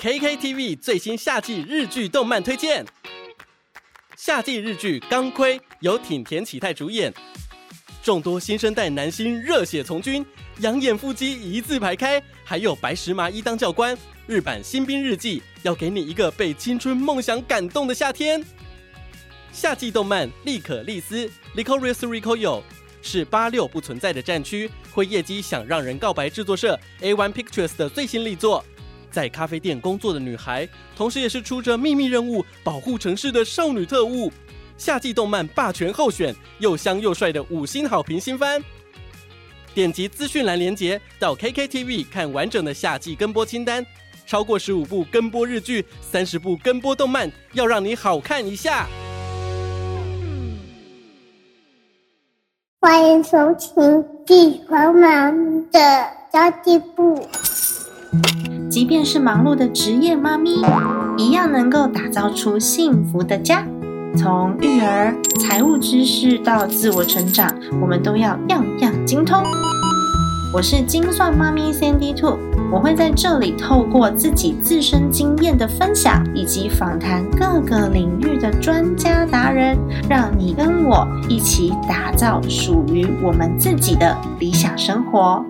KKTV 最新夏季日剧动漫推荐。夏季日剧《钢盔》由挺田启太主演，众多新生代男星热血从军，养眼腹肌一字排开，还有白石麻衣当教官。日版新兵日记要给你一个被青春梦想感动的夏天。夏季动漫《利可利斯》（Licorice Recoil） 是八六不存在的战区，辉夜姬想让人告白制作社 A One Pictures 的最新力作。在咖啡店工作的女孩，同时也是出着秘密任务保护城市的少女特务。夏季动漫霸权候选，又香又帅的五星好评新番。点击资讯栏连接到 KKTV 看完整的夏季跟播清单，超过十五部跟播日剧，三十部跟播动漫，要让你好看一下。欢迎收听《地方妈咪的家计部》。即便是忙碌的职业妈咪，一样能够打造出幸福的家。从育儿、财务知识到自我成长，我们都要样样精通。我是精算妈咪 Sandy Two，我会在这里透过自己自身经验的分享，以及访谈各个领域的专家达人，让你跟我一起打造属于我们自己的理想生活。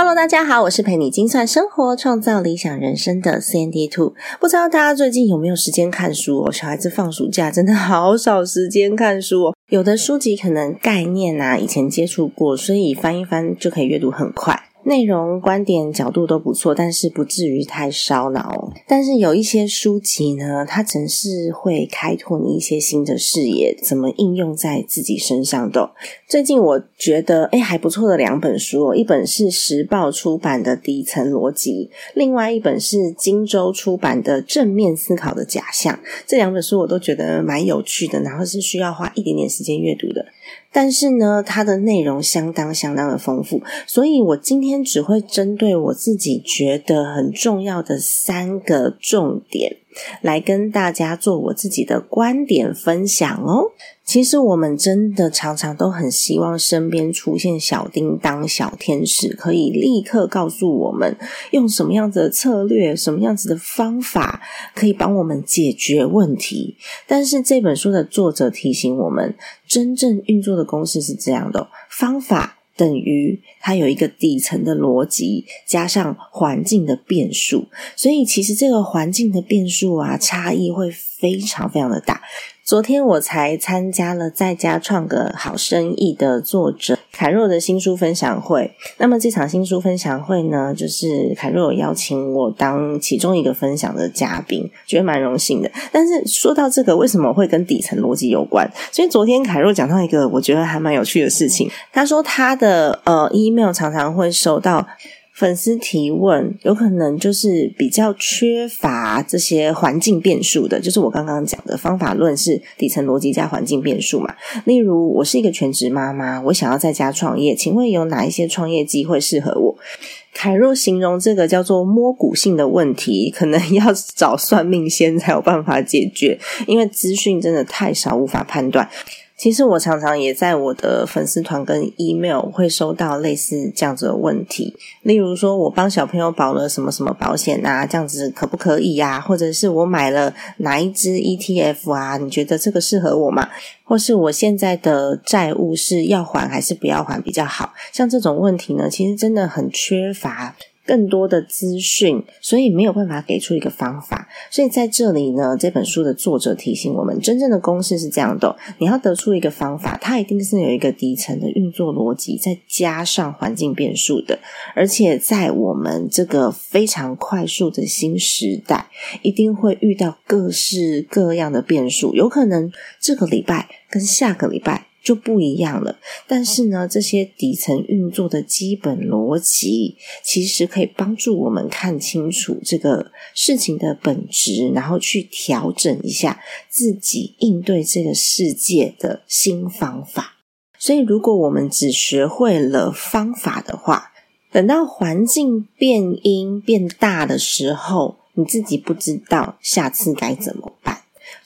Hello，大家好，我是陪你精算生活、创造理想人生的 Sandy Two。不知道大家最近有没有时间看书哦？小孩子放暑假真的好少时间看书哦。有的书籍可能概念啊以前接触过，所以翻一翻就可以阅读很快。内容、观点、角度都不错，但是不至于太烧脑。但是有一些书籍呢，它真是会开拓你一些新的视野，怎么应用在自己身上的。最近我觉得哎还不错的两本书，一本是时报出版的《底层逻辑》，另外一本是荆州出版的《正面思考的假象》。这两本书我都觉得蛮有趣的，然后是需要花一点点时间阅读的。但是呢，它的内容相当相当的丰富，所以我今天只会针对我自己觉得很重要的三个重点。来跟大家做我自己的观点分享哦。其实我们真的常常都很希望身边出现小叮当、小天使，可以立刻告诉我们用什么样子的策略、什么样子的方法可以帮我们解决问题。但是这本书的作者提醒我们，真正运作的公式是这样的：方法。等于它有一个底层的逻辑，加上环境的变数，所以其实这个环境的变数啊，差异会非常非常的大。昨天我才参加了在家创个好生意的作者凯若的新书分享会。那么这场新书分享会呢，就是凯若邀请我当其中一个分享的嘉宾，觉得蛮荣幸的。但是说到这个，为什么会跟底层逻辑有关？所以昨天凯若讲到一个我觉得还蛮有趣的事情，他说他的呃 email 常常会收到。粉丝提问，有可能就是比较缺乏这些环境变数的，就是我刚刚讲的方法论是底层逻辑加环境变数嘛。例如，我是一个全职妈妈，我想要在家创业，请问有哪一些创业机会适合我？凯若形容这个叫做摸骨性的问题，可能要找算命先才有办法解决，因为资讯真的太少，无法判断。其实我常常也在我的粉丝团跟 email 会收到类似这样子的问题，例如说我帮小朋友保了什么什么保险啊，这样子可不可以呀？或者是我买了哪一支 ETF 啊？你觉得这个适合我吗？或是我现在的债务是要还还是不要还比较好？像这种问题呢，其实真的很缺乏。更多的资讯，所以没有办法给出一个方法。所以在这里呢，这本书的作者提醒我们，真正的公式是这样的：你要得出一个方法，它一定是有一个底层的运作逻辑，再加上环境变数的。而且在我们这个非常快速的新时代，一定会遇到各式各样的变数，有可能这个礼拜跟下个礼拜。就不一样了，但是呢，这些底层运作的基本逻辑，其实可以帮助我们看清楚这个事情的本质，然后去调整一下自己应对这个世界的新方法。所以，如果我们只学会了方法的话，等到环境变阴变大的时候，你自己不知道下次该怎么办。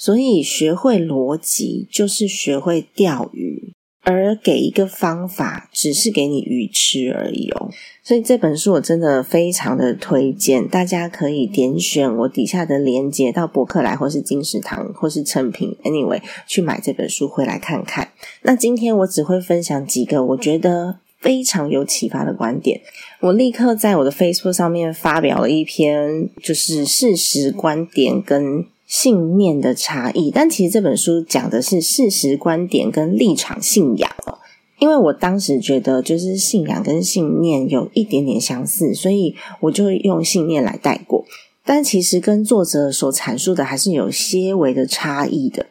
所以，学会逻辑就是学会钓鱼。而给一个方法，只是给你鱼吃而已哦。所以这本书我真的非常的推荐，大家可以点选我底下的链接到博客来，或是金石堂，或是成品，anyway 去买这本书回来看看。那今天我只会分享几个我觉得非常有启发的观点。我立刻在我的 Facebook 上面发表了一篇，就是事实观点跟信念的差异。但其实这本书讲的是事实观点跟立场信仰哦。因为我当时觉得，就是信仰跟信念有一点点相似，所以我就用信念来带过。但其实跟作者所阐述的还是有些微的差异的。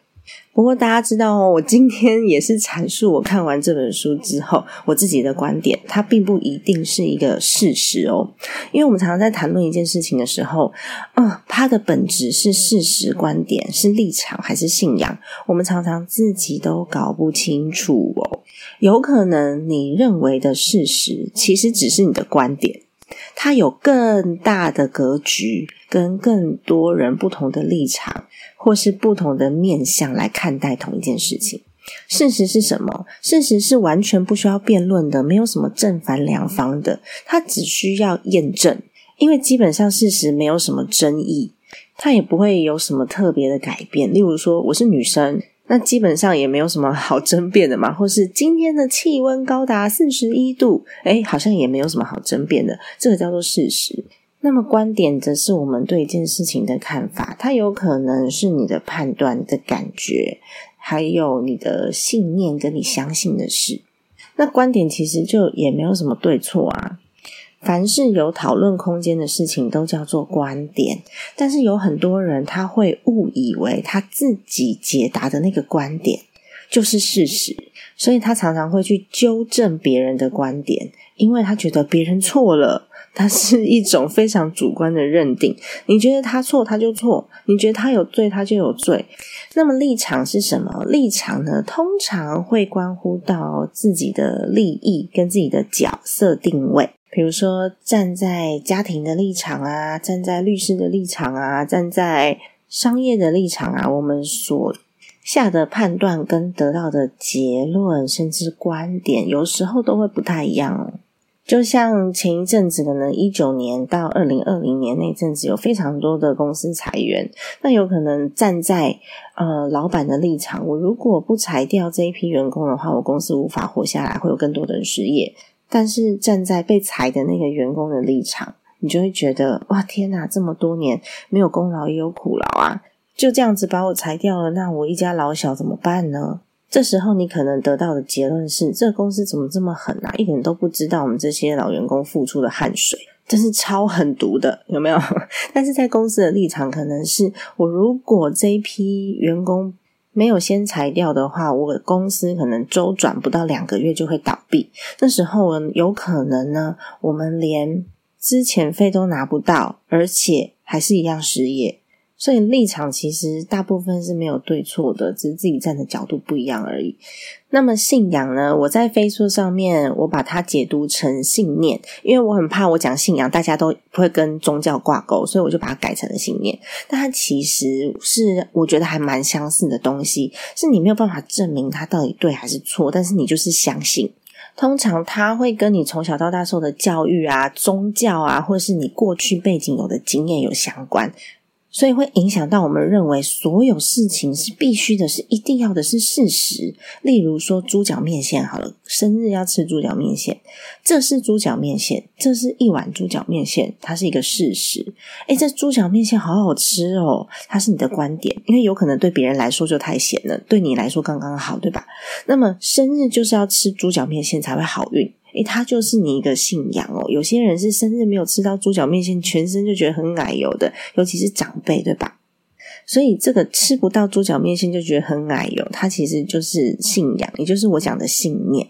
不过大家知道哦，我今天也是阐述我看完这本书之后我自己的观点，它并不一定是一个事实哦。因为我们常常在谈论一件事情的时候，嗯，它的本质是事实、观点、是立场还是信仰，我们常常自己都搞不清楚哦。有可能你认为的事实，其实只是你的观点，它有更大的格局，跟更多人不同的立场。或是不同的面向来看待同一件事情，事实是什么？事实是完全不需要辩论的，没有什么正反两方的，它只需要验证，因为基本上事实没有什么争议，它也不会有什么特别的改变。例如说，我是女生，那基本上也没有什么好争辩的嘛。或是今天的气温高达四十一度，诶，好像也没有什么好争辩的，这个叫做事实。那么观点则是我们对一件事情的看法，它有可能是你的判断的感觉，还有你的信念跟你相信的事。那观点其实就也没有什么对错啊，凡是有讨论空间的事情都叫做观点。但是有很多人他会误以为他自己解答的那个观点就是事实，所以他常常会去纠正别人的观点，因为他觉得别人错了。它是一种非常主观的认定，你觉得他错，他就错；你觉得他有罪，他就有罪。那么立场是什么？立场呢？通常会关乎到自己的利益跟自己的角色定位。比如说，站在家庭的立场啊，站在律师的立场啊，站在商业的立场啊，我们所下的判断跟得到的结论，甚至观点，有时候都会不太一样。就像前一阵子，可能一九年到二零二零年那阵子，有非常多的公司裁员。那有可能站在呃老板的立场，我如果不裁掉这一批员工的话，我公司无法活下来，会有更多的人失业。但是站在被裁的那个员工的立场，你就会觉得哇天哪，这么多年没有功劳也有苦劳啊，就这样子把我裁掉了，那我一家老小怎么办呢？这时候，你可能得到的结论是：这公司怎么这么狠啊？一点都不知道我们这些老员工付出的汗水，真是超狠毒的，有没有？但是在公司的立场，可能是我如果这一批员工没有先裁掉的话，我公司可能周转不到两个月就会倒闭。那时候有可能呢，我们连资遣费都拿不到，而且还是一样失业。所以立场其实大部分是没有对错的，只是自己站的角度不一样而已。那么信仰呢？我在飞书上面我把它解读成信念，因为我很怕我讲信仰大家都不会跟宗教挂钩，所以我就把它改成了信念。但它其实是我觉得还蛮相似的东西，是你没有办法证明它到底对还是错，但是你就是相信。通常它会跟你从小到大受的教育啊、宗教啊，或是你过去背景有的经验有相关。所以会影响到我们认为所有事情是必须的，是一定要的，是事实。例如说猪脚面线，好了，生日要吃猪脚面线，这是猪脚面线，这是一碗猪脚面线，它是一个事实。诶这猪脚面线好好吃哦，它是你的观点，因为有可能对别人来说就太咸了，对你来说刚刚好，对吧？那么生日就是要吃猪脚面线才会好运。诶，他就是你一个信仰哦。有些人是生日没有吃到猪脚面线，全身就觉得很奶油的，尤其是长辈，对吧？所以这个吃不到猪脚面线就觉得很矮油，它其实就是信仰，也就是我讲的信念。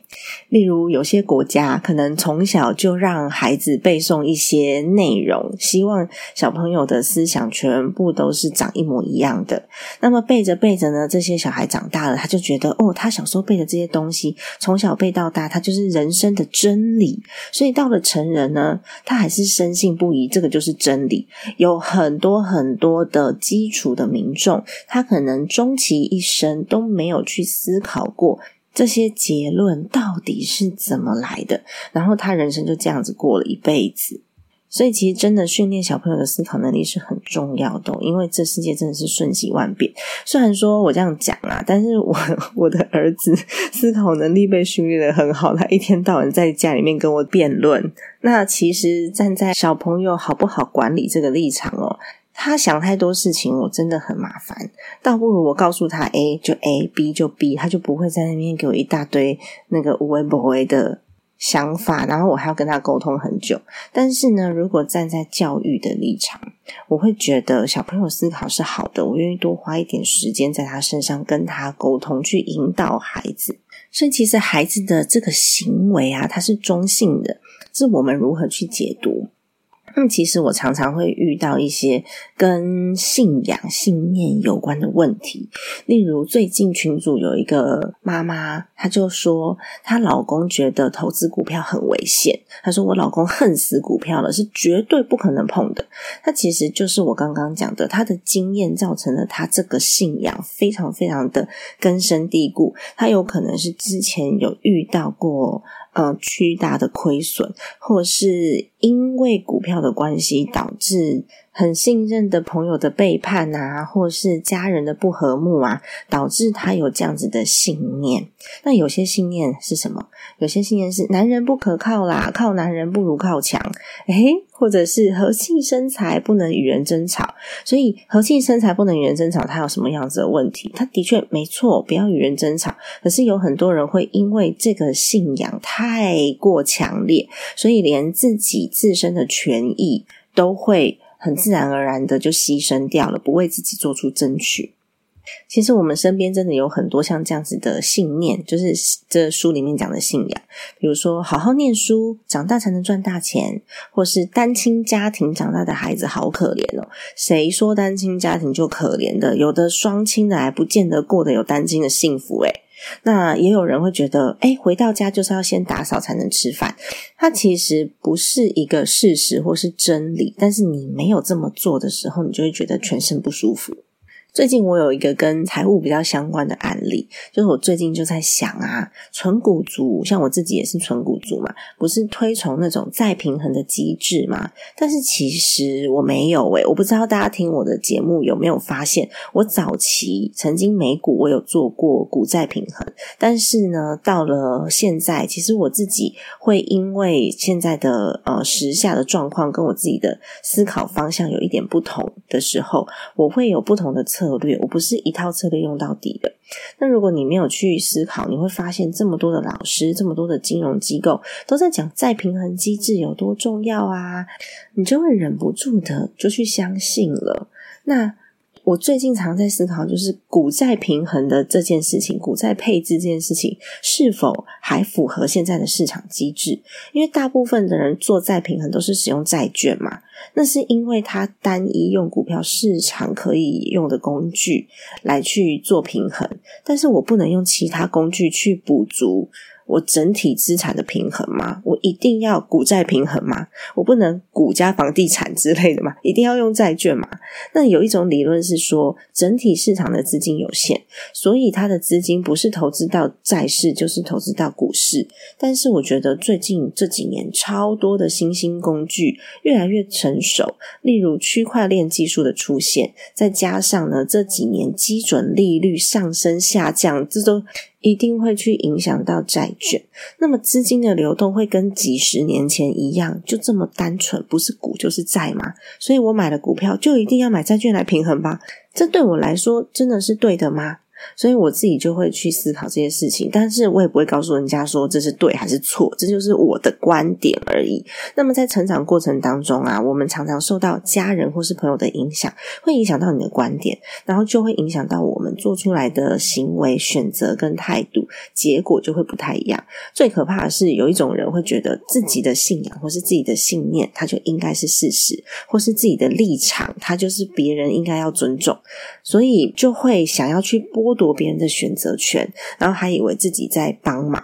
例如有些国家可能从小就让孩子背诵一些内容，希望小朋友的思想全部都是长一模一样的。那么背着背着呢，这些小孩长大了，他就觉得哦，他小时候背的这些东西，从小背到大，他就是人生的真理。所以到了成人呢，他还是深信不疑，这个就是真理。有很多很多的基础的。民众他可能终其一生都没有去思考过这些结论到底是怎么来的，然后他人生就这样子过了一辈子。所以，其实真的训练小朋友的思考能力是很重要的，因为这世界真的是瞬息万变。虽然说我这样讲啊，但是我 我的儿子思考能力被训练的很好，他一天到晚在家里面跟我辩论。那其实站在小朋友好不好管理这个立场哦，他想太多事情，我真的很麻烦。倒不如我告诉他 A 就 A，B 就 B，他就不会在那边给我一大堆那个无为不为的。想法，然后我还要跟他沟通很久。但是呢，如果站在教育的立场，我会觉得小朋友思考是好的，我愿意多花一点时间在他身上跟他沟通，去引导孩子。所以，其实孩子的这个行为啊，它是中性的，是我们如何去解读。那，其实我常常会遇到一些跟信仰、信念有关的问题。例如，最近群组有一个妈妈，她就说她老公觉得投资股票很危险。她说：“我老公恨死股票了，是绝对不可能碰的。”他其实就是我刚刚讲的，他的经验造成了他这个信仰非常非常的根深蒂固。他有可能是之前有遇到过。呃，巨大的亏损，或是因为股票的关系导致很信任的朋友的背叛啊，或是家人的不和睦啊，导致他有这样子的信念。那有些信念是什么？有些信念是男人不可靠啦，靠男人不如靠墙。诶或者是和气生财不能与人争吵，所以和气生财不能与人争吵，它有什么样子的问题？它的确没错，不要与人争吵。可是有很多人会因为这个信仰太过强烈，所以连自己自身的权益都会很自然而然的就牺牲掉了，不为自己做出争取。其实我们身边真的有很多像这样子的信念，就是这书里面讲的信仰，比如说好好念书，长大才能赚大钱，或是单亲家庭长大的孩子好可怜哦。谁说单亲家庭就可怜的？有的双亲的还不见得过得有单亲的幸福诶那也有人会觉得，哎，回到家就是要先打扫才能吃饭。它其实不是一个事实或是真理，但是你没有这么做的时候，你就会觉得全身不舒服。最近我有一个跟财务比较相关的案例，就是我最近就在想啊，纯股族像我自己也是纯股族嘛，不是推崇那种再平衡的机制嘛？但是其实我没有诶，我不知道大家听我的节目有没有发现，我早期曾经美股我有做过股债平衡，但是呢，到了现在，其实我自己会因为现在的呃时下的状况跟我自己的思考方向有一点不同的时候，我会有不同的。策策略，我不是一套策略用到底的。那如果你没有去思考，你会发现这么多的老师，这么多的金融机构都在讲再平衡机制有多重要啊，你就会忍不住的就去相信了。那。我最近常在思考，就是股债平衡的这件事情，股债配置这件事情是否还符合现在的市场机制？因为大部分的人做债平衡都是使用债券嘛，那是因为它单一用股票市场可以用的工具来去做平衡，但是我不能用其他工具去补足。我整体资产的平衡吗？我一定要股债平衡吗？我不能股加房地产之类的吗？一定要用债券吗？那有一种理论是说，整体市场的资金有限，所以它的资金不是投资到债市，就是投资到股市。但是我觉得最近这几年超多的新兴工具越来越成熟，例如区块链技术的出现，再加上呢这几年基准利率上升下降，这都。一定会去影响到债券，那么资金的流动会跟几十年前一样，就这么单纯，不是股就是债嘛？所以我买了股票，就一定要买债券来平衡吧？这对我来说真的是对的吗？所以我自己就会去思考这些事情，但是我也不会告诉人家说这是对还是错，这就是我的观点而已。那么在成长过程当中啊，我们常常受到家人或是朋友的影响，会影响到你的观点，然后就会影响到我们做出来的行为、选择跟态度，结果就会不太一样。最可怕的是，有一种人会觉得自己的信仰或是自己的信念，它就应该是事实，或是自己的立场，它就是别人应该要尊重，所以就会想要去剥。剥夺别人的选择权，然后还以为自己在帮忙。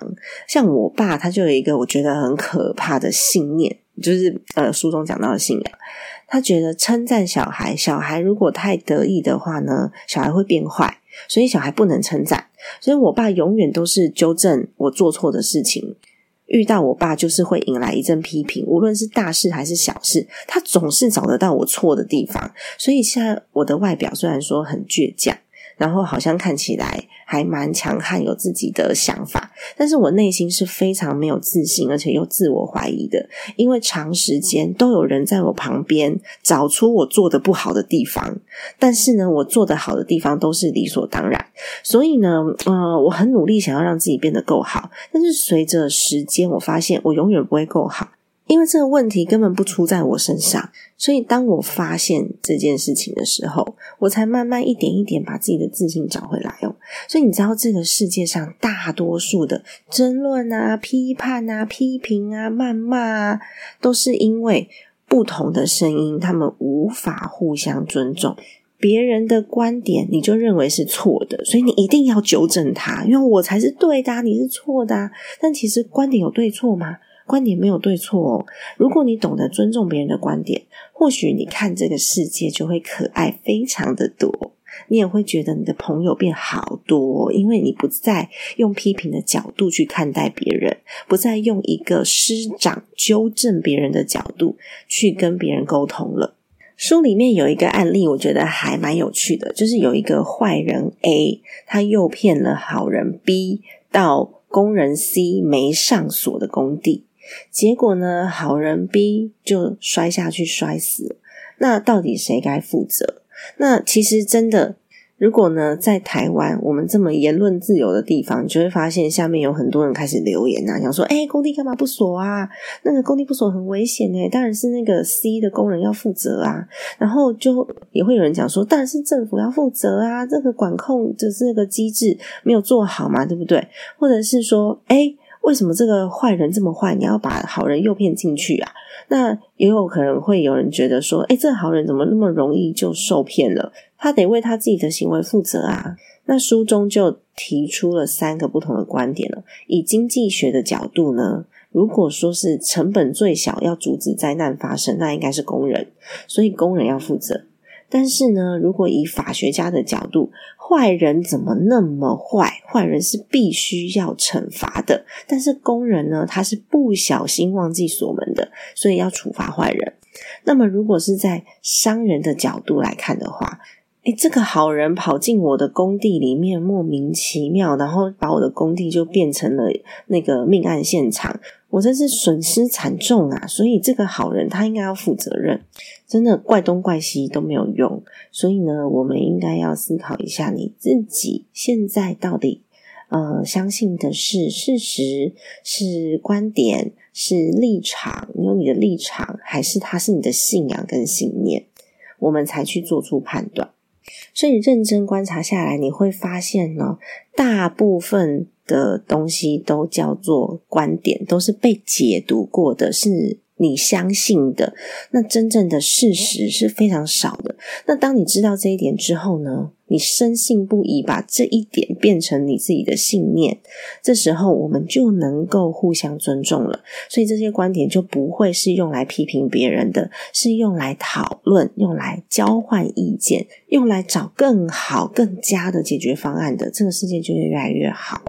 像我爸，他就有一个我觉得很可怕的信念，就是呃书中讲到的信仰。他觉得称赞小孩，小孩如果太得意的话呢，小孩会变坏。所以小孩不能称赞。所以我爸永远都是纠正我做错的事情。遇到我爸就是会引来一阵批评，无论是大事还是小事，他总是找得到我错的地方。所以现在我的外表虽然说很倔强。然后好像看起来还蛮强悍，有自己的想法，但是我内心是非常没有自信，而且又自我怀疑的，因为长时间都有人在我旁边找出我做的不好的地方，但是呢，我做的好的地方都是理所当然，所以呢，呃，我很努力想要让自己变得够好，但是随着时间，我发现我永远不会够好。因为这个问题根本不出在我身上，所以当我发现这件事情的时候，我才慢慢一点一点把自己的自信找回来哦。所以你知道，这个世界上大多数的争论啊、批判啊、批评啊、谩骂啊，都是因为不同的声音，他们无法互相尊重。别人的观点你就认为是错的，所以你一定要纠正他，因为我才是对的，你是错的。但其实观点有对错吗？观点没有对错哦。如果你懂得尊重别人的观点，或许你看这个世界就会可爱非常的多。你也会觉得你的朋友变好多，因为你不再用批评的角度去看待别人，不再用一个师长纠正别人的角度去跟别人沟通了。书里面有一个案例，我觉得还蛮有趣的，就是有一个坏人 A，他诱骗了好人 B 到工人 C 没上锁的工地。结果呢？好人 B 就摔下去摔死了。那到底谁该负责？那其实真的，如果呢，在台湾我们这么言论自由的地方，你就会发现下面有很多人开始留言啊，想说：“哎，工地干嘛不锁啊？那个工地不锁很危险哎，当然是那个 C 的工人要负责啊。”然后就也会有人讲说：“当然是政府要负责啊，这个管控的这个机制没有做好嘛，对不对？”或者是说：“哎。”为什么这个坏人这么坏？你要把好人诱骗进去啊？那也有可能会有人觉得说：“哎，这好人怎么那么容易就受骗了？他得为他自己的行为负责啊！”那书中就提出了三个不同的观点了。以经济学的角度呢，如果说是成本最小要阻止灾难发生，那应该是工人，所以工人要负责。但是呢，如果以法学家的角度，坏人怎么那么坏？坏人是必须要惩罚的。但是工人呢，他是不小心忘记锁门的，所以要处罚坏人。那么，如果是在商人的角度来看的话，哎，这个好人跑进我的工地里面，莫名其妙，然后把我的工地就变成了那个命案现场。我真是损失惨重啊！所以这个好人他应该要负责任，真的怪东怪西都没有用。所以呢，我们应该要思考一下，你自己现在到底呃相信的是事实、是观点、是立场，你有你的立场，还是他是你的信仰跟信念？我们才去做出判断。所以认真观察下来，你会发现呢，大部分。的东西都叫做观点，都是被解读过的，是你相信的。那真正的事实是非常少的。那当你知道这一点之后呢？你深信不疑，把这一点变成你自己的信念，这时候我们就能够互相尊重了。所以这些观点就不会是用来批评别人的，是用来讨论、用来交换意见、用来找更好、更佳的解决方案的。这个世界就会越来越好。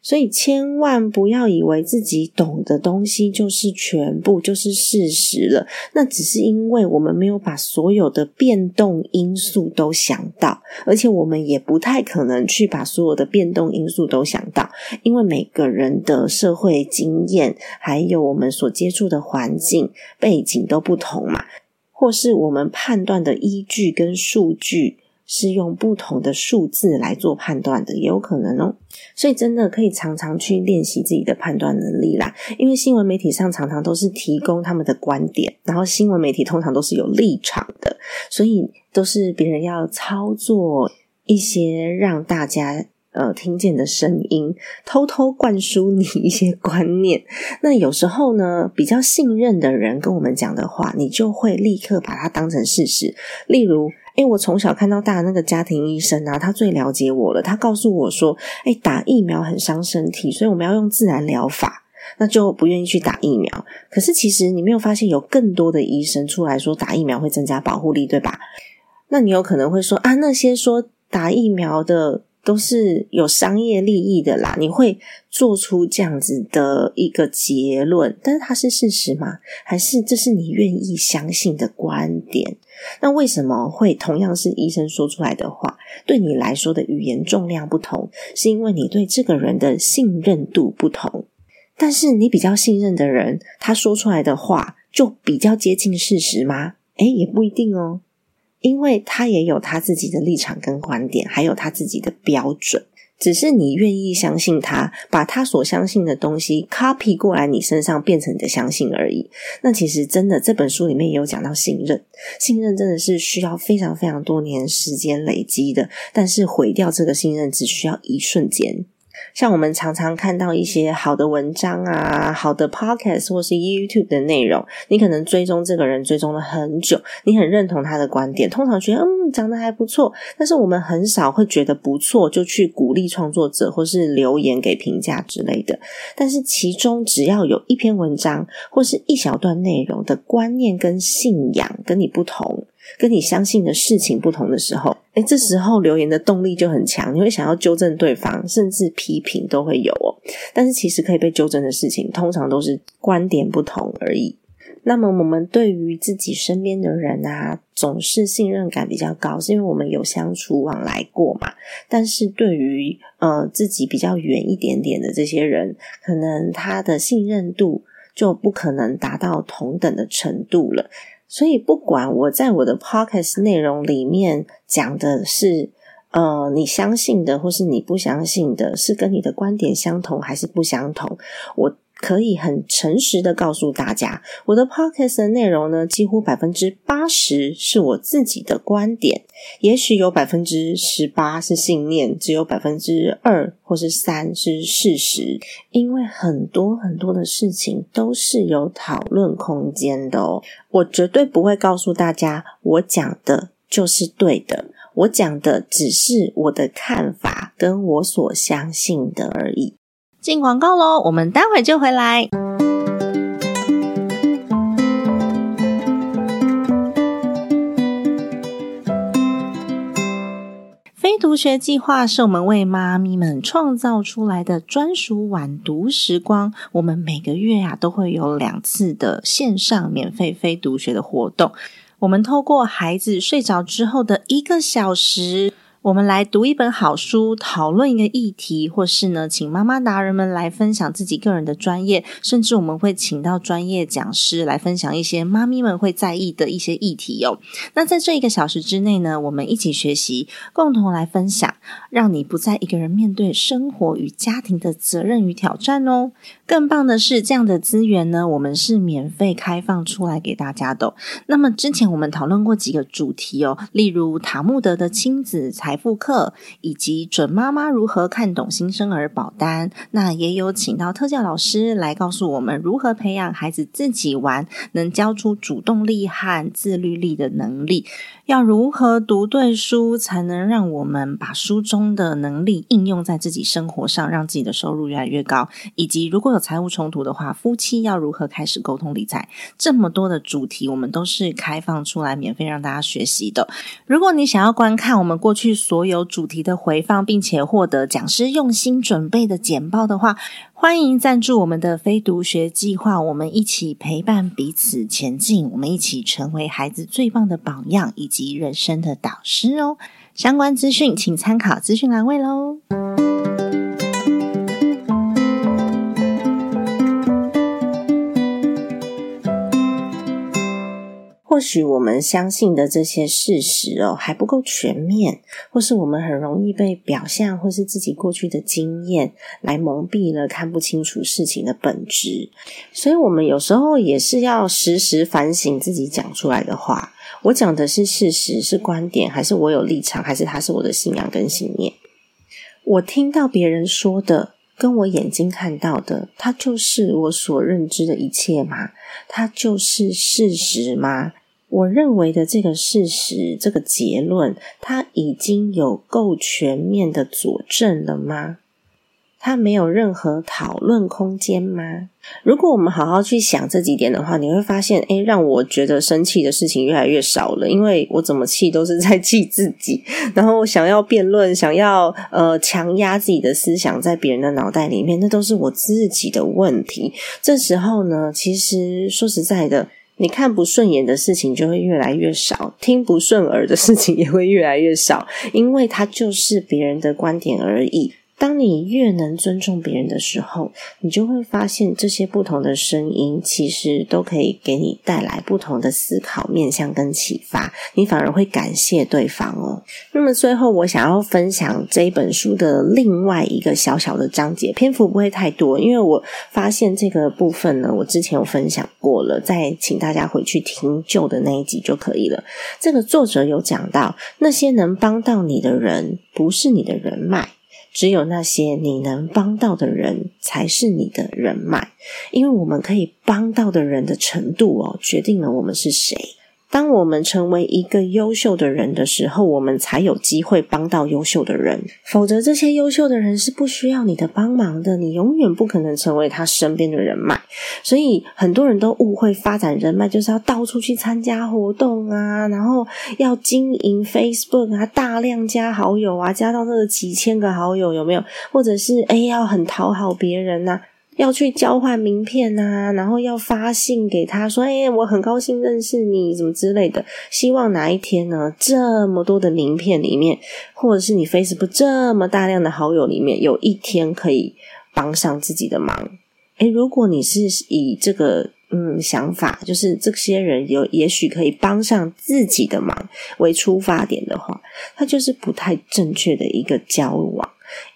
所以千万不要以为自己懂的东西就是全部，就是事实了。那只是因为我们没有把所有的变动因素都想到，而。而且我们也不太可能去把所有的变动因素都想到，因为每个人的社会经验，还有我们所接触的环境背景都不同嘛，或是我们判断的依据跟数据是用不同的数字来做判断的，也有可能哦。所以真的可以常常去练习自己的判断能力啦。因为新闻媒体上常常都是提供他们的观点，然后新闻媒体通常都是有立场的，所以。都是别人要操作一些让大家呃听见的声音，偷偷灌输你一些观念。那有时候呢，比较信任的人跟我们讲的话，你就会立刻把它当成事实。例如，诶我从小看到大那个家庭医生啊，他最了解我了。他告诉我说，诶打疫苗很伤身体，所以我们要用自然疗法，那就不愿意去打疫苗。可是其实你没有发现有更多的医生出来说打疫苗会增加保护力，对吧？那你有可能会说啊，那些说打疫苗的都是有商业利益的啦。你会做出这样子的一个结论，但是它是事实吗？还是这是你愿意相信的观点？那为什么会同样是医生说出来的话，对你来说的语言重量不同？是因为你对这个人的信任度不同。但是你比较信任的人，他说出来的话就比较接近事实吗？诶，也不一定哦，因为他也有他自己的立场跟观点，还有他自己的标准。只是你愿意相信他，把他所相信的东西 copy 过来你身上，变成你的相信而已。那其实真的这本书里面也有讲到信任，信任真的是需要非常非常多年时间累积的，但是毁掉这个信任只需要一瞬间。像我们常常看到一些好的文章啊，好的 podcast 或是 YouTube 的内容，你可能追踪这个人追踪了很久，你很认同他的观点，通常觉得嗯讲的还不错，但是我们很少会觉得不错就去鼓励创作者或是留言给评价之类的。但是其中只要有一篇文章或是一小段内容的观念跟信仰跟你不同。跟你相信的事情不同的时候，哎，这时候留言的动力就很强，你会想要纠正对方，甚至批评都会有哦。但是其实可以被纠正的事情，通常都是观点不同而已。那么我们对于自己身边的人啊，总是信任感比较高，是因为我们有相处往来过嘛。但是对于呃自己比较远一点点的这些人，可能他的信任度就不可能达到同等的程度了。所以，不管我在我的 p o c k e t 内容里面讲的是，呃，你相信的，或是你不相信的，是跟你的观点相同还是不相同，我。可以很诚实的告诉大家，我的 podcast 的内容呢，几乎百分之八十是我自己的观点，也许有百分之十八是信念，只有百分之二或是三是事实。因为很多很多的事情都是有讨论空间的哦，我绝对不会告诉大家我讲的就是对的，我讲的只是我的看法跟我所相信的而已。进广告喽，我们待会就回来。非读学计划是我们为妈咪们创造出来的专属晚读时光。我们每个月啊都会有两次的线上免费非读学的活动。我们透过孩子睡着之后的一个小时。我们来读一本好书，讨论一个议题，或是呢，请妈妈达人们来分享自己个人的专业，甚至我们会请到专业讲师来分享一些妈咪们会在意的一些议题哦。那在这一个小时之内呢，我们一起学习，共同来分享，让你不再一个人面对生活与家庭的责任与挑战哦。更棒的是，这样的资源呢，我们是免费开放出来给大家的。那么之前我们讨论过几个主题哦，例如塔木德的亲子财富课，以及准妈妈如何看懂新生儿保单。那也有请到特教老师来告诉我们如何培养孩子自己玩，能教出主动力和自律力的能力。要如何读对书，才能让我们把书中的能力应用在自己生活上，让自己的收入越来越高？以及如果有财务冲突的话，夫妻要如何开始沟通理财？这么多的主题，我们都是开放出来免费让大家学习的。如果你想要观看我们过去所有主题的回放，并且获得讲师用心准备的简报的话，欢迎赞助我们的非读学计划，我们一起陪伴彼此前进，我们一起成为孩子最棒的榜样以及人生的导师哦。相关资讯请参考资讯栏位喽。许我们相信的这些事实哦还不够全面，或是我们很容易被表象或是自己过去的经验来蒙蔽了，看不清楚事情的本质。所以，我们有时候也是要时时反省自己讲出来的话：我讲的是事实，是观点，还是我有立场，还是它是我的信仰跟信念？我听到别人说的，跟我眼睛看到的，它就是我所认知的一切吗？它就是事实吗？我认为的这个事实，这个结论，它已经有够全面的佐证了吗？它没有任何讨论空间吗？如果我们好好去想这几点的话，你会发现，诶，让我觉得生气的事情越来越少了。因为我怎么气都是在气自己，然后想要辩论，想要呃强压自己的思想在别人的脑袋里面，那都是我自己的问题。这时候呢，其实说实在的，你看不顺眼的事情就会越来越少，听不顺耳的事情也会越来越少，因为它就是别人的观点而已。当你越能尊重别人的时候，你就会发现这些不同的声音其实都可以给你带来不同的思考面向跟启发，你反而会感谢对方哦。那么最后，我想要分享这一本书的另外一个小小的章节，篇幅不会太多，因为我发现这个部分呢，我之前有分享过了，再请大家回去听旧的那一集就可以了。这个作者有讲到，那些能帮到你的人，不是你的人脉。只有那些你能帮到的人，才是你的人脉，因为我们可以帮到的人的程度哦，决定了我们是谁。当我们成为一个优秀的人的时候，我们才有机会帮到优秀的人。否则，这些优秀的人是不需要你的帮忙的，你永远不可能成为他身边的人脉。所以，很多人都误会发展人脉就是要到处去参加活动啊，然后要经营 Facebook 啊，大量加好友啊，加到这个几千个好友有没有？或者是哎，要很讨好别人呐。要去交换名片啊，然后要发信给他说：“哎，我很高兴认识你，什么之类的。希望哪一天呢，这么多的名片里面，或者是你 Facebook 这么大量的好友里面，有一天可以帮上自己的忙。哎，如果你是以这个嗯想法，就是这些人有也许可以帮上自己的忙为出发点的话，他就是不太正确的一个交往，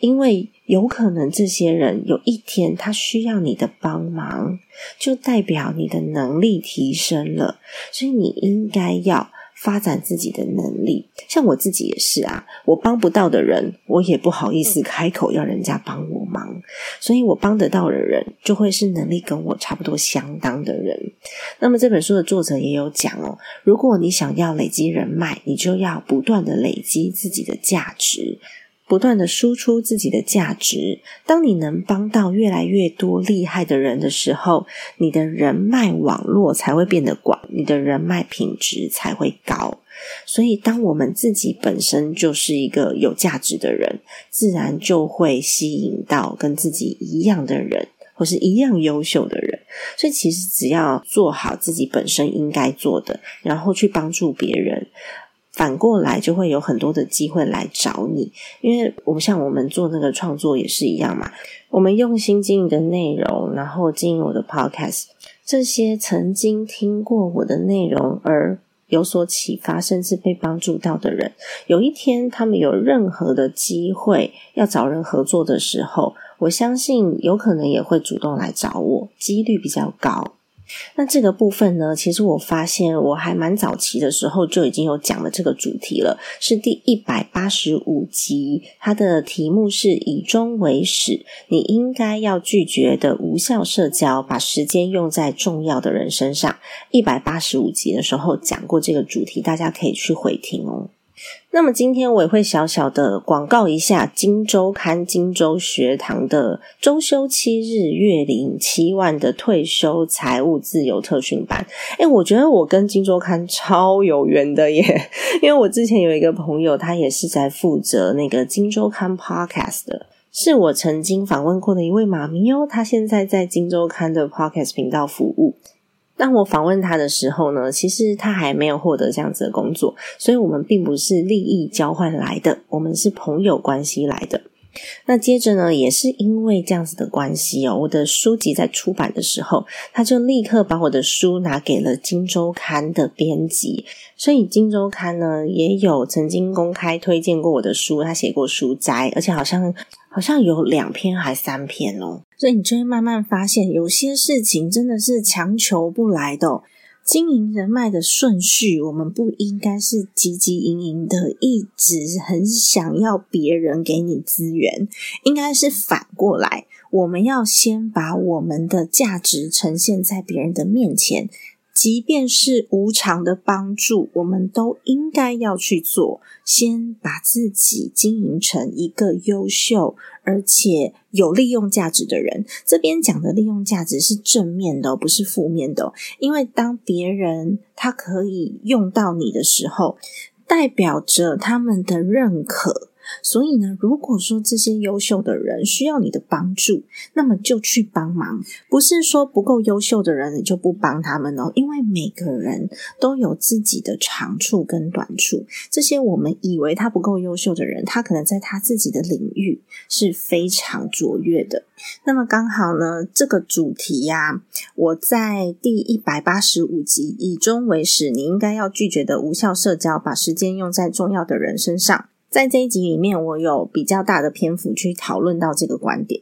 因为。有可能这些人有一天他需要你的帮忙，就代表你的能力提升了，所以你应该要发展自己的能力。像我自己也是啊，我帮不到的人，我也不好意思开口要人家帮我忙，所以我帮得到的人，就会是能力跟我差不多相当的人。那么这本书的作者也有讲哦，如果你想要累积人脉，你就要不断的累积自己的价值。不断的输出自己的价值，当你能帮到越来越多厉害的人的时候，你的人脉网络才会变得广，你的人脉品质才会高。所以，当我们自己本身就是一个有价值的人，自然就会吸引到跟自己一样的人，或是一样优秀的人。所以，其实只要做好自己本身应该做的，然后去帮助别人。反过来就会有很多的机会来找你，因为我们像我们做那个创作也是一样嘛。我们用心经营的内容，然后经营我的 podcast，这些曾经听过我的内容而有所启发，甚至被帮助到的人，有一天他们有任何的机会要找人合作的时候，我相信有可能也会主动来找我，几率比较高。那这个部分呢，其实我发现我还蛮早期的时候就已经有讲了这个主题了，是第一百八十五集，它的题目是以终为始，你应该要拒绝的无效社交，把时间用在重要的人身上。一百八十五集的时候讲过这个主题，大家可以去回听哦。那么今天我也会小小的广告一下《金周刊》金周学堂的周休七日月领七万的退休财务自由特训班。诶我觉得我跟《金周刊》超有缘的耶，因为我之前有一个朋友，他也是在负责那个《金周刊》Podcast 的，是我曾经访问过的一位妈咪哦，他现在在《金周刊》的 Podcast 频道服务。当我访问他的时候呢，其实他还没有获得这样子的工作，所以我们并不是利益交换来的，我们是朋友关系来的。那接着呢，也是因为这样子的关系哦，我的书籍在出版的时候，他就立刻把我的书拿给了《金周刊》的编辑，所以《金周刊》呢也有曾经公开推荐过我的书，他写过书摘，而且好像好像有两篇还三篇哦，所以你就会慢慢发现，有些事情真的是强求不来的。经营人脉的顺序，我们不应该是汲汲营营的，一直很想要别人给你资源，应该是反过来，我们要先把我们的价值呈现在别人的面前，即便是无偿的帮助，我们都应该要去做。先把自己经营成一个优秀而且有利用价值的人。这边讲的利用价值是正面的，不是负面的。因为当别人他可以用到你的时候，代表着他们的认可。所以呢，如果说这些优秀的人需要你的帮助，那么就去帮忙。不是说不够优秀的人你就不帮他们哦，因为每个人都有自己的长处跟短处。这些我们以为他不够优秀的人，他可能在他自己的领域是非常卓越的。那么刚好呢，这个主题呀，我在第一百八十五集以终为始，你应该要拒绝的无效社交，把时间用在重要的人身上。在这一集里面，我有比较大的篇幅去讨论到这个观点，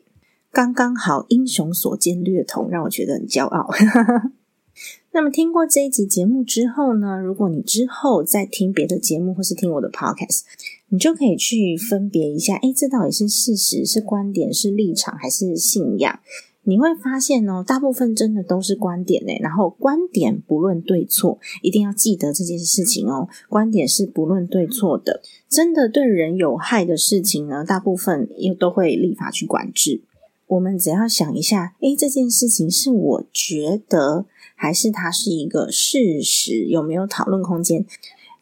刚刚好英雄所见略同，让我觉得很骄傲。那么听过这一集节目之后呢，如果你之后再听别的节目或是听我的 podcast，你就可以去分别一下，哎，这到底是事实、是观点、是立场还是信仰？你会发现哦，大部分真的都是观点呢。然后观点不论对错，一定要记得这件事情哦。观点是不论对错的，真的对人有害的事情呢，大部分又都会立法去管制。我们只要想一下，诶，这件事情是我觉得，还是它是一个事实？有没有讨论空间？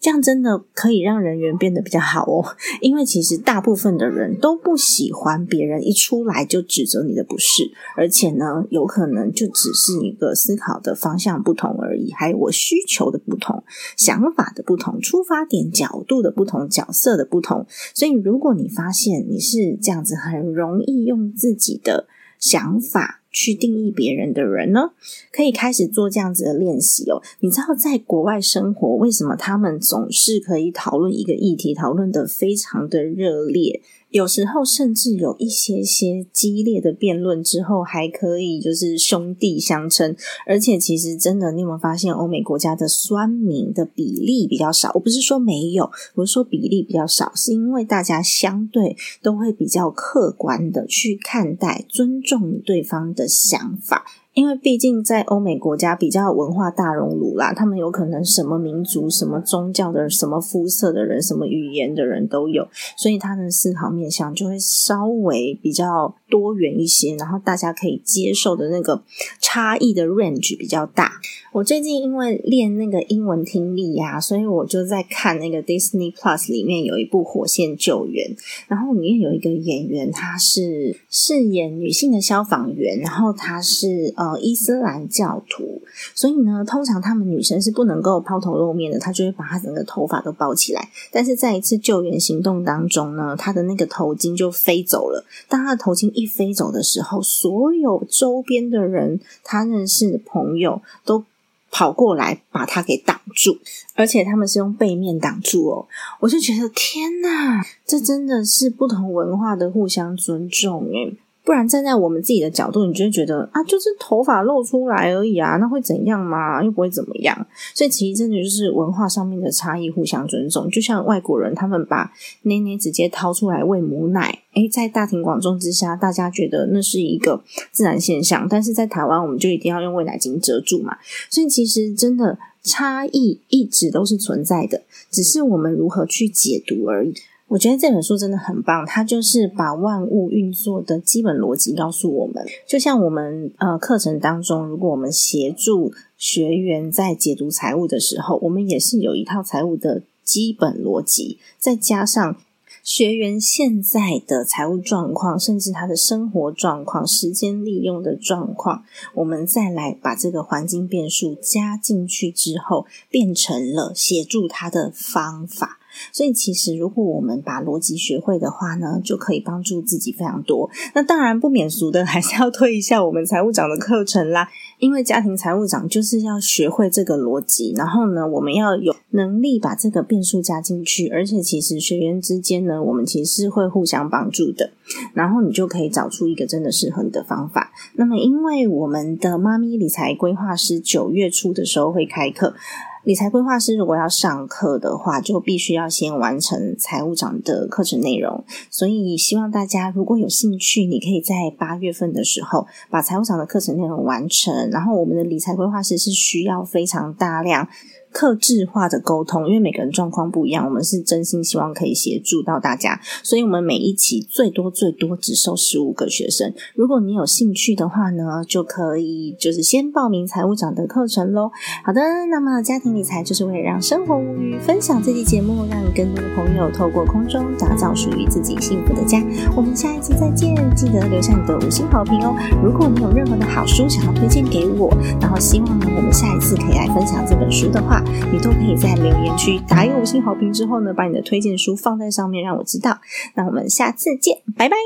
这样真的可以让人缘变得比较好哦，因为其实大部分的人都不喜欢别人一出来就指责你的不是，而且呢，有可能就只是一个思考的方向不同而已，还有我需求的不同、想法的不同、出发点角度的不同、角色的不同。所以，如果你发现你是这样子，很容易用自己的想法。去定义别人的人呢，可以开始做这样子的练习哦。你知道，在国外生活，为什么他们总是可以讨论一个议题，讨论的非常的热烈？有时候甚至有一些些激烈的辩论之后，还可以就是兄弟相称。而且其实真的，你有没有发现欧美国家的酸民的比例比较少？我不是说没有，我是说比例比较少，是因为大家相对都会比较客观的去看待、尊重对方的想法。因为毕竟在欧美国家比较文化大熔炉啦，他们有可能什么民族、什么宗教的、什么肤色的人、什么语言的人都有，所以他的思考面向就会稍微比较多元一些，然后大家可以接受的那个差异的 range 比较大。我最近因为练那个英文听力呀，所以我就在看那个 Disney Plus 里面有一部《火线救援》，然后里面有一个演员，他是饰演女性的消防员，然后他是呃伊斯兰教徒，所以呢，通常他们女生是不能够抛头露面的，她就会把她整个头发都包起来。但是在一次救援行动当中呢，她的那个头巾就飞走了。当她的头巾一飞走的时候，所有周边的人，她认识的朋友都。跑过来把他给挡住，而且他们是用背面挡住哦，我就觉得天哪，这真的是不同文化的互相尊重诶不然站在我们自己的角度，你就会觉得啊，就是头发露出来而已啊，那会怎样嘛？又不会怎么样。所以其实真的就是文化上面的差异，互相尊重。就像外国人，他们把奶奶直接掏出来喂母奶，诶，在大庭广众之下，大家觉得那是一个自然现象。但是在台湾，我们就一定要用喂奶巾遮住嘛。所以其实真的差异一直都是存在的，只是我们如何去解读而已。我觉得这本书真的很棒，它就是把万物运作的基本逻辑告诉我们。就像我们呃课程当中，如果我们协助学员在解读财务的时候，我们也是有一套财务的基本逻辑，再加上学员现在的财务状况，甚至他的生活状况、时间利用的状况，我们再来把这个环境变数加进去之后，变成了协助他的方法。所以，其实如果我们把逻辑学会的话呢，就可以帮助自己非常多。那当然不免俗的，还是要推一下我们财务长的课程啦。因为家庭财务长就是要学会这个逻辑，然后呢，我们要有能力把这个变数加进去。而且，其实学员之间呢，我们其实是会互相帮助的。然后，你就可以找出一个真的适合你的方法。那么，因为我们的妈咪理财规划师九月初的时候会开课。理财规划师如果要上课的话，就必须要先完成财务长的课程内容。所以希望大家如果有兴趣，你可以在八月份的时候把财务长的课程内容完成。然后我们的理财规划师是需要非常大量。克制化的沟通，因为每个人状况不一样，我们是真心希望可以协助到大家，所以我们每一期最多最多只收十五个学生。如果你有兴趣的话呢，就可以就是先报名财务长的课程喽。好的，那么家庭理财就是为了让生活无虞，分享这期节目，让更多的朋友透过空中打造属于自己幸福的家。我们下一次再见，记得留下你的五星好评哦。如果你有任何的好书想要推荐给我，然后希望呢我们下一次可以来分享这本书的话。你都可以在留言区打一个五星好评之后呢，把你的推荐书放在上面，让我知道。那我们下次见，拜拜。